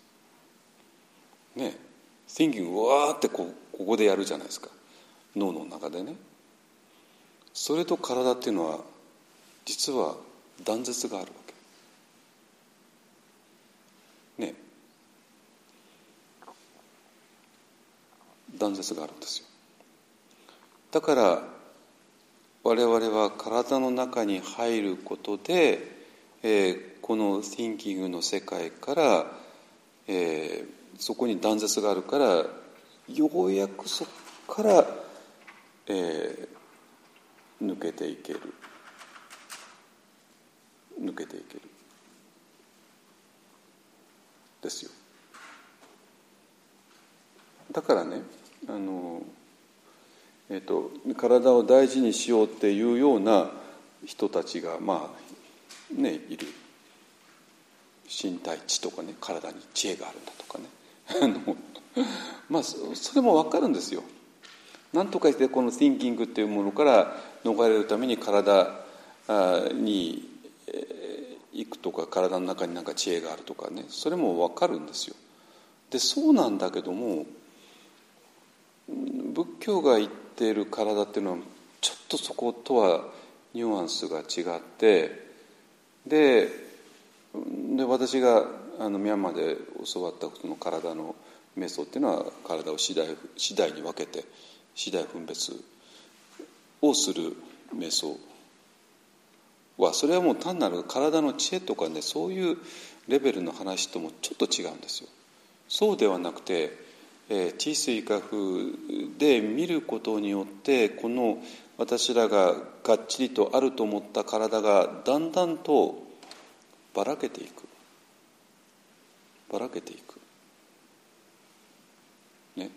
ね thinking わーってこここでやるじゃないですか。脳の中でね。それと体っていうのは実は断絶があるわけ。ね。断絶があるんですよ。だから我々は体の中に入ることで、えー、この thinking の世界から、えー、そこに断絶があるからようやくそこから、えー、抜けていける。抜けていける。ですよ。だからねあの、えーと、体を大事にしようっていうような人たちがまあねいる。身体知とかね体に知恵があるんだとかね。あ のまあそれも分かるんですよ。なんとかしてこの thinking っていうものから逃れるために体にいくとか体の中になんか知恵があるとかねそれも分かるんですよ。でそうなんだけども仏教が言っている体っていうのはちょっとそことはニュアンスが違ってでで私があのミャンマーで教わったその体の瞑想っていうのは体を次第次第に分けて次第分別をする瞑想はそれはもう単なる体の知恵とかねそういうレベルの話ともちょっと違うんですよ。そうではなくて、えー、地水化風で見ることによってこの私らががっちりとあると思った体がだんだんとばらけていくばらけていく。ね。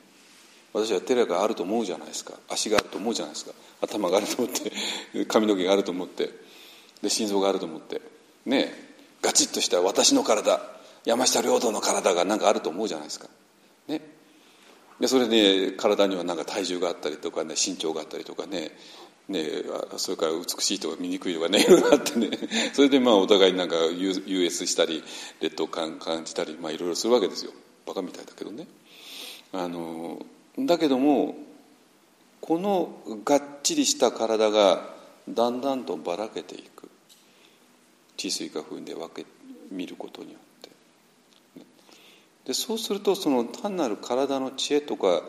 私は寺があると思うじゃないですか。足があると思うじゃないですか。頭があると思って 髪の毛があると思ってで心臓があると思って。ね。ガチッとした私の体山下領土の体がなんかあると思うじゃないですか。ね。でそれで体にはなんか体重があったりとかね身長があったりとかね。ね、それから美しいとか醜いとかねいろいろあってね。それでまあお互いになんか優越したり劣等感感じたり、まあ、いろいろするわけですよ。バカみたいだけどね。あのだけどもこのがっちりした体がだんだんとばらけていく。治水化風で分け見ることによって。でそうするとその単なる体の知恵とか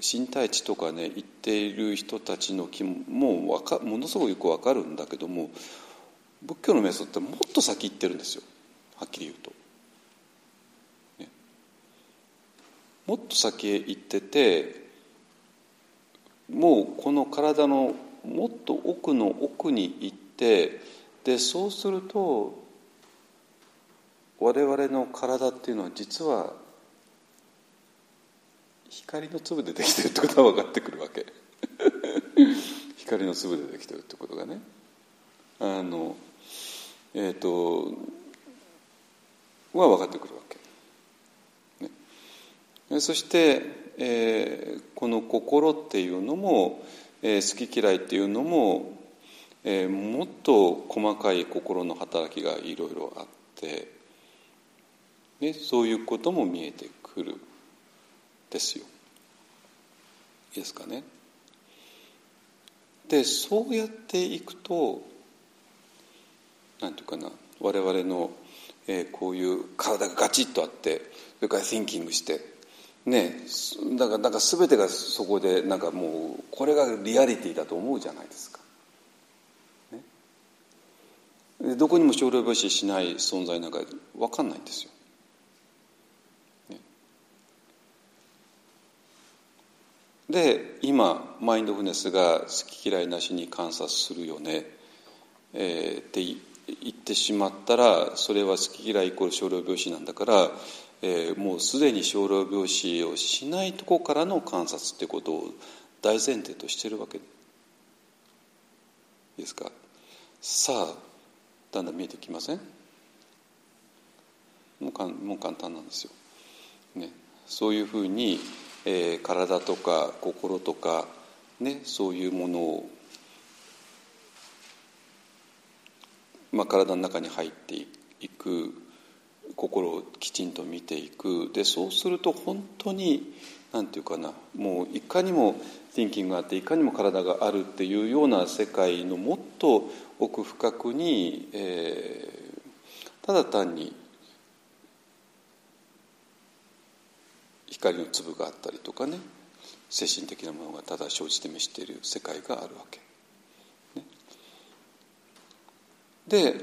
身体値とかね言っている人たちの気もわかものすごくよくわかるんだけども仏教の瞑想ってもっと先行ってるんですよはっきり言うと。ね、もっと先へ行っててもうこの体のもっと奥の奥に行ってでそうすると我々の体っていうのは実は光の粒でできてるってことは分かってくるわけ。光の粒でできてるってことがね。あのえっ、ー、とは分かってくるわけ、ね、そして、えー、この心っていうのも、えー、好き嫌いっていうのも、えー、もっと細かい心の働きがいろいろあって、ね、そういうことも見えてくる。ですよ。ですかね。でそうやっていくと何て言うかな我々の、えー、こういう体がガチッとあってそれから thinking してねだからなんか全てがそこでなんかもうこれがリアリティだと思うじゃないですか。ね、どこにも少量病死しない存在なんか分かんないんですよ。で今マインドフネスが好き嫌いなしに観察するよね、えー、って言ってしまったらそれは好き嫌いイコール少量病死なんだから、えー、もうすでに少量病死をしないとこからの観察ってことを大前提としてるわけですか？さあだんだん見えてきません？もうかんもう簡単なんですよ。ね、そういうふうにえー、体とか心とか、ね、そういうものを、まあ、体の中に入っていく心をきちんと見ていく。でそうすると本当に何て言うかなもういかにも thinking があっていかにも体があるっていうような世界のもっと奥深くに、えー、ただ単に光の粒があったりとかね精神的なものがただ生じて召している世界があるわけ。ね、で、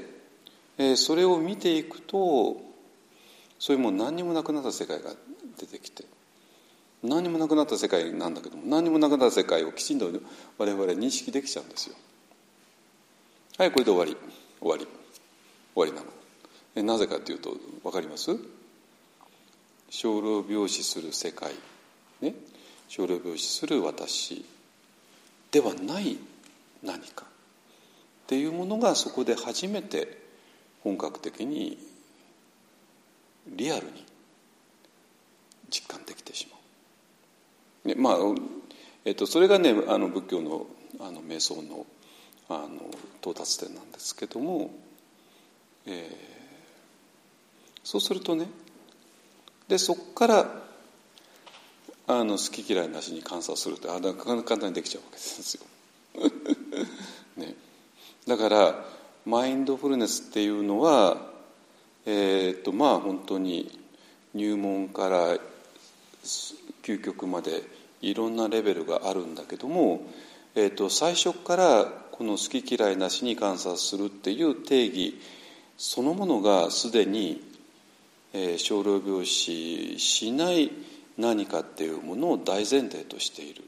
えー、それを見ていくとそういうもう何にもなくなった世界が出てきて何にもなくなった世界なんだけども何にもなくなった世界をきちんと我々認識できちゃうんですよ。はいこれで終わり終わり終わりなの。えなぜかというと分かります？少量病死する世界、ね、少量病死する私ではない何か。っていうものがそこで初めて本格的にリアルに実感できてしまう。ね、まあえっと、それがねあの仏教のあの瞑想のあの到達点なんですけども、えー、そうするとねでそこからあの好き嫌いなしに観察するってあだ簡単にできちゃうわけですよ。ね、だからマインドフルネスっていうのはえー、っとまあ本当に入門から究極までいろんなレベルがあるんだけども、えー、と最初からこの好き嫌いなしに観察するっていう定義そのものがすでに、えー、少量病死しない何かっていうものを大前提としている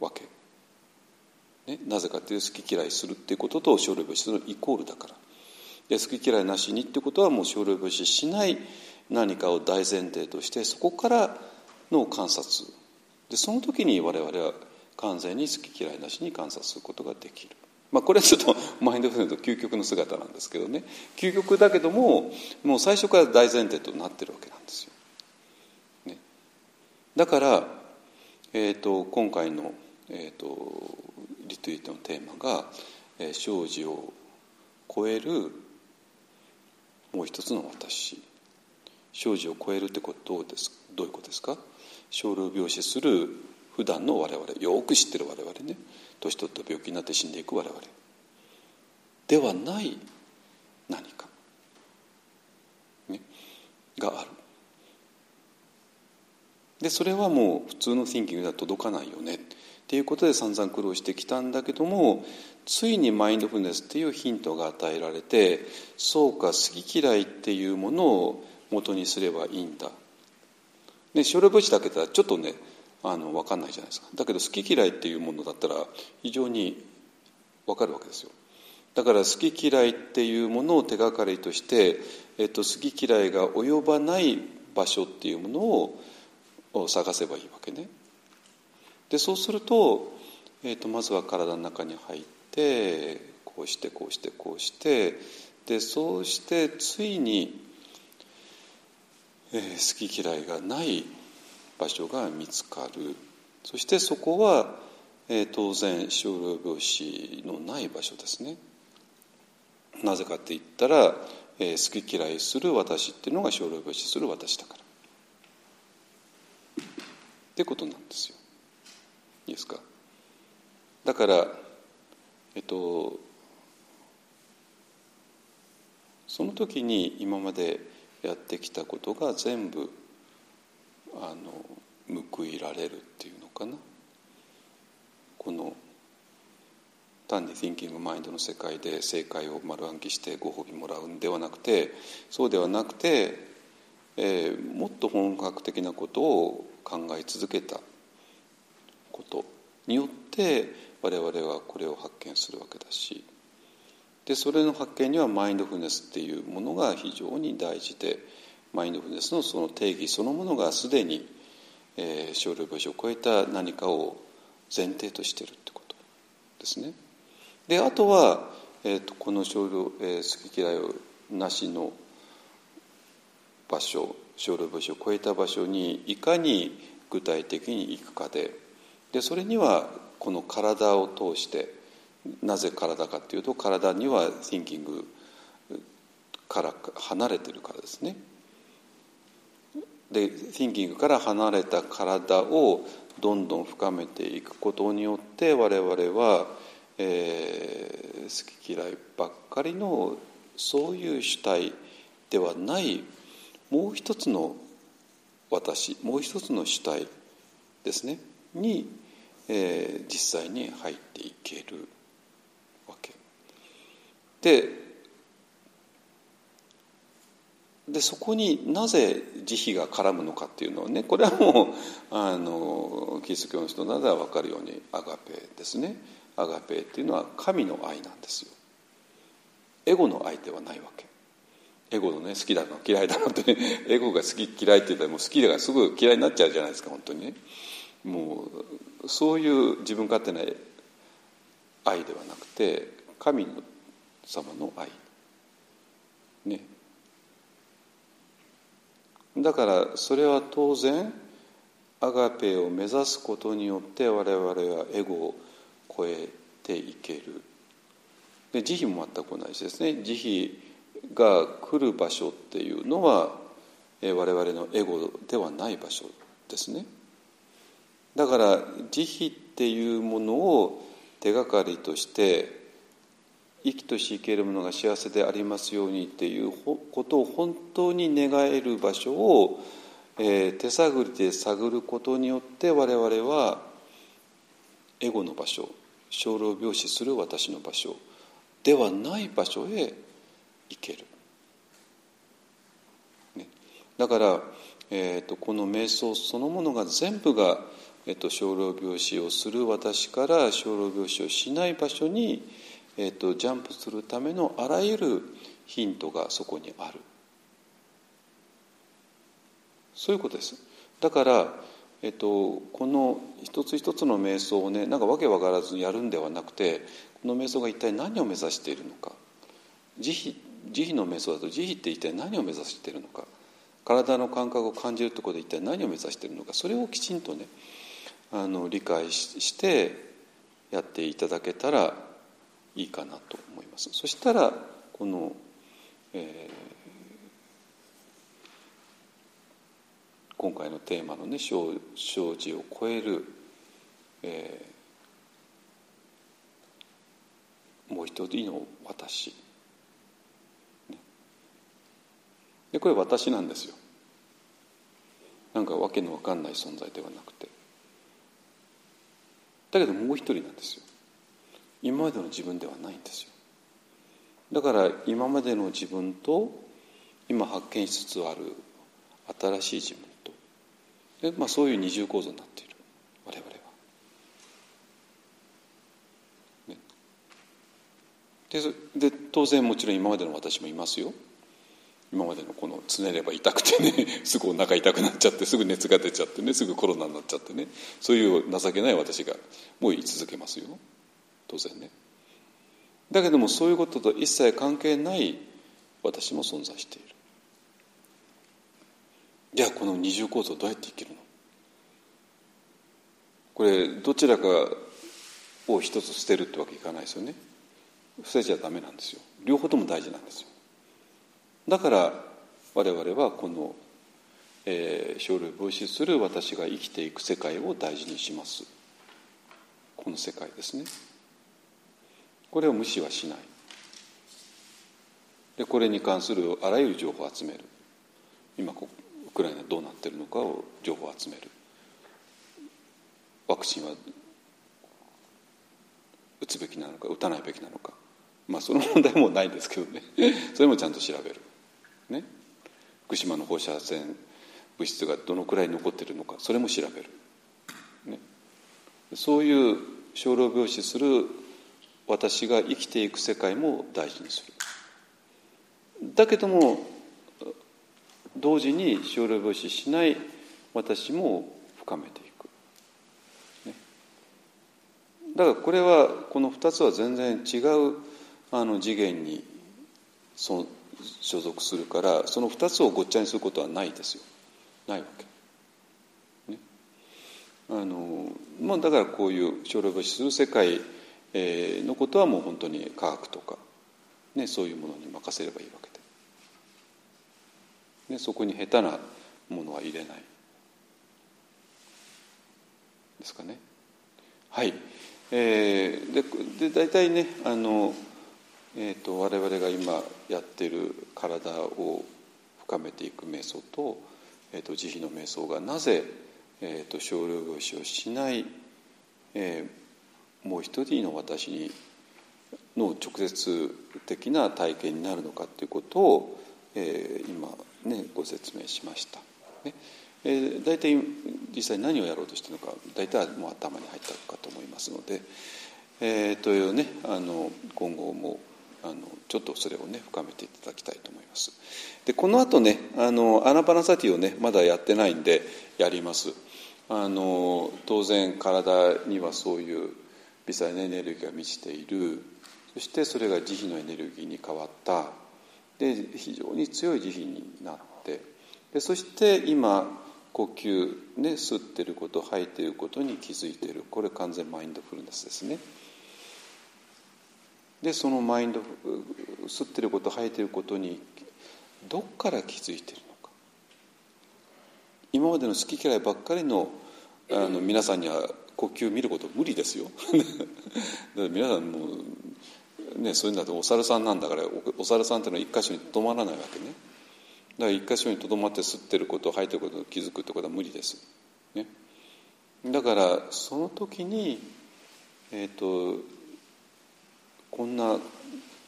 わけ。ね、なぜかっていう好き嫌いするっていうことと少量病死するイコールだから。で好き嫌いなしにってことはもう少量病死しない何かを大前提としてそこからの観察でその時に我々は完全に好き嫌いなしに観察することができる。まあ、これはちょっとマインドフルネスの究極の姿なんですけどね。究極だけどももう最初から大前提となってるわけなんですよ。ね、だから、えーと、今回の、えーと、リツイートのテーマが「えー、生死を超えるもう一つの私」生死を超えるってことどうですどういうことですか？少量病死する普段の我々よく知ってる我々ね。年取って病気になって死んでいく我々。ではない何か、ね、がある。でそれはもう普通の thinking では届かないよね。っていうことで散々苦労してきたんだけどもついにマインドフルネスっていうヒントが与えられてそうか好き嫌いっていうものを元にすればいいんだ。ね、少量物だけだったらちょっとねあの分かんないじゃないですか。だけど好き嫌いっていうものだったら非常に分かるわけですよ。だから好き嫌いっていうものを手がかりとして、えっと、好き嫌いが及ばない場所っていうものを探せばいいわけね。でそうすると、えっと、まずは体の中に入ってこうしてこうしてこうしてでそうしてついにえー、好き嫌いがない場所が見つかる。そしてそこは、えー、当然少量病死のない場所ですね。なぜかって言ったら、えー、好き嫌いする私っていうのが少量病死する私だから。ってことなんですよ。いいですか？だからえっとその時に今までやってきたことが全部あの報いられるっていうのかな？この単に Thinking マインドの世界で正解を丸暗記してご褒美もらうんではなくてそうではなくて、えー、もっと本格的なことを考え続けたことによって我々はこれを発見するわけだしでそれの発見にはマインドフルネスっていうものが非常に大事でマインドフルネスのその定義そのものがすでに、えー、少量病死を超えた何かを前提としてるってことですね。であとは、えーと、この少量、えー、好き嫌いなしの場所少量病死を超えた場所にいかに具体的に行くかででそれにはこの体を通してなぜ体かっていうと体には thinking から離れてるからですね。で thinking から離れた体をどんどん深めていくことによって我々は、えー、好き嫌いばっかりのそういう主体ではないもう一つの私もう一つの主体ですねに、えー、実際に入っていけるわけ。ででそこになぜ慈悲が絡むのかっていうのはねこれはもうあのキリスト教の人なら分かるようにアガペですね。アガペっていうのは神の愛なんですよ。エゴの愛ではないわけ。エゴのね好きだの嫌いだのって、ね、エゴが好き嫌いって言ったらもう好きだからすぐ嫌いになっちゃうじゃないですか本当にね。もうそういう自分勝手な愛ではなくて神様の愛。ね。だからそれは当然アガペを目指すことによって我々はエゴを超えていける。で慈悲も全く同じですね。慈悲が来る場所っていうのは我々のエゴではない場所ですね。だから慈悲っていうものを手がかりとして生きとし生けるものが幸せでありますようにっていうことを本当に願える場所を、えー、手探りで探ることによって我々はエゴの場所生老病死する私の場所ではない場所へ行ける。ね、だから、えーと、この瞑想そのものが全部が、えーと、生老病死をする私から生老病死をしない場所に、えーと、ジャンプするためのあらゆるヒントがそこにある。そういうことです。だから、えー、とこの一つ一つの瞑想をねなんかわけわからずにやるんではなくてこの瞑想が一体何を目指しているのか。慈悲慈悲の瞑想だと慈悲って一体何を目指しているのか。体の感覚を感じるところで一体何を目指しているのか。それをきちんとねあの理解してやっていただけたらいいかなと思います。そしたらこの、えー、今回のテーマのね生じを超える、えー、もう一人の私、でこれ私なんですよ。なんかわけのわかんない存在ではなくて。だけどもう一人なんですよ。今までの自分ではないんですよだから今までの自分と今発見しつつある新しい自分とで、まあ、そういう二重構造になっている我々は。ね、でで当然もちろん今までの私もいますよ。今までのこのつねれば痛くてね すぐお腹痛くなっちゃってすぐ熱が出ちゃってねすぐコロナになっちゃってねそういう情けない私がもう言い続けますよ。当然ね。だけどもそういうことと一切関係ない私も存在している。じゃあこの二重構造どうやって生きるの？これどちらかを一つ捨てるってわけいかないですよね。捨てちゃダメなんですよ。両方とも大事なんですよ。だから我々はこの、えー、生類防止する私が生きていく世界を大事にします。この世界ですね。これを無視はしない。でこれに関するあらゆる情報を集める。今ウクライナどうなってるのかを情報を集める。ワクチンは打つべきなのか打たないべきなのか。まあその問題もないんですけどね。それもちゃんと調べる、ね、福島の放射線物質がどのくらい残ってるのかそれも調べる、ね、そういう小老病死する私が生きていく世界も大事にする。だけども同時に小老病死しない私も深めていく、ね、だからこれはこの2つは全然違うあの次元にその所属するからその2つをごっちゃにすることはないですよ。ないわけ。ね、あのまあ、だからこういう小老病死する世界えのことはもう本当に科学とか、ね、そういうものに任せればいいわけで、ね、そこに下手なものは入れない。ですかね。はい、えー、でで大体ねあの、えーと、我々が今やってる体を深めていく瞑想と,、えーと、慈悲の瞑想がなぜ、えーと、少量病死をしない、えー、もう一人の私の直接的な体験になるのかということを、えー、今ねご説明しました。ねえー、大体実際何をやろうとしてるのか大体もう頭に入ったかと思いますので、えー、というねあの今後もあのちょっとそれをね深めていただきたいと思います。でこの後ねあのアナパナサティをねまだやってないんでやります。あの当然体にはそういう微細なエネルギーが満ちている。そしてそれが慈悲のエネルギーに変わった。で非常に強い慈悲になって。でそして今呼吸ね吸ってること吐いてることに気づいている。これ完全マインドフルネスですね。でそのマインド吸ってること吐いてることにどっから気づいてるのか。今までの好き嫌いばっかりのあの皆さんには呼吸見ること無理ですよ。だから皆さんもうねそういうんだとお猿さんなんだからお猿さんっていうのは一箇所にとどまらないわけね。だから一箇所にとどまって吸ってること吐いてることに気づくってことは無理です、ね、だからその時にえっ、ー、とこんな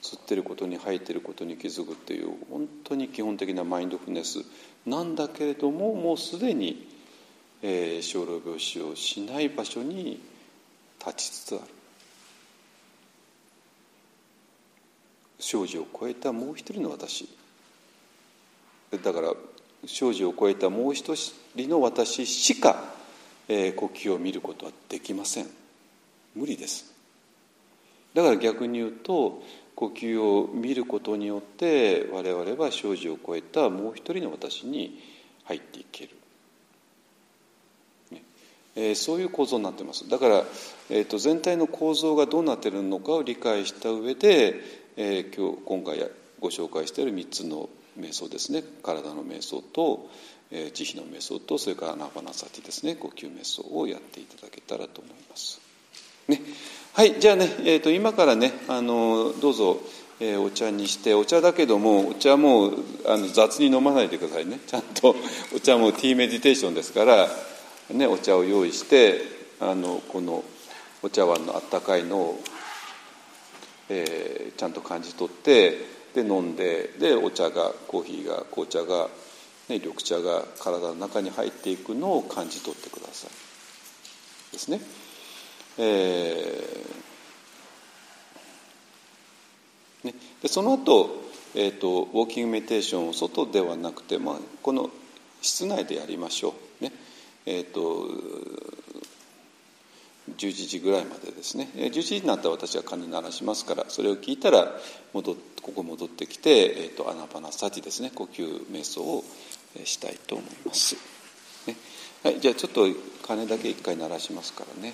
吸ってることに吐いてることに気づくっていう本当に基本的なマインドフルネスなんだけれどももうすでに、えー、小老病死をしない場所に立ちつつある。生死を超えたもう一人の私。だから生死を超えたもう一人の私しか、えー、呼吸を見ることはできません。無理です。だから逆に言うと呼吸を見ることによって我々は生死を超えたもう一人の私に入っていける、えー、そういう構造になってます。だから、えーと、全体の構造がどうなってるのかを理解した上で、えー、今日今回ご紹介している3つの瞑想ですね。体の瞑想と、えー、慈悲の瞑想とそれからアナパナサティですね。呼吸瞑想をやっていただけたらと思います。ね。はいじゃあね、えーと、今からねあのどうぞ、えー、お茶にしてお茶だけどもお茶もあの雑に飲まないでくださいね。ちゃんとお茶もティーメディテーションですから、ね、お茶を用意してあのこのお茶碗のあったかいのを、えー、ちゃんと感じ取ってで飲んででお茶がコーヒーが紅茶が、ね、緑茶が体の中に入っていくのを感じ取ってくださいですね。えーね、でその後、えーと、ウォーキングメディテーションを外ではなくて、まあ、この室内でやりましょう。えーと、11時ぐらいまでですね。11時になったら私は鐘鳴らしますからそれを聞いたら戻ここ戻ってきて、えーと、アナパナサティですね。呼吸瞑想をしたいと思います、ね。はい、じゃあちょっと鐘だけ一回鳴らしますからね。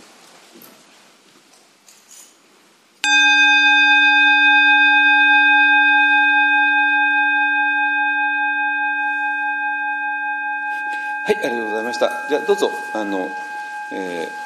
はいありがとうございまました。じゃあどうぞあの、えー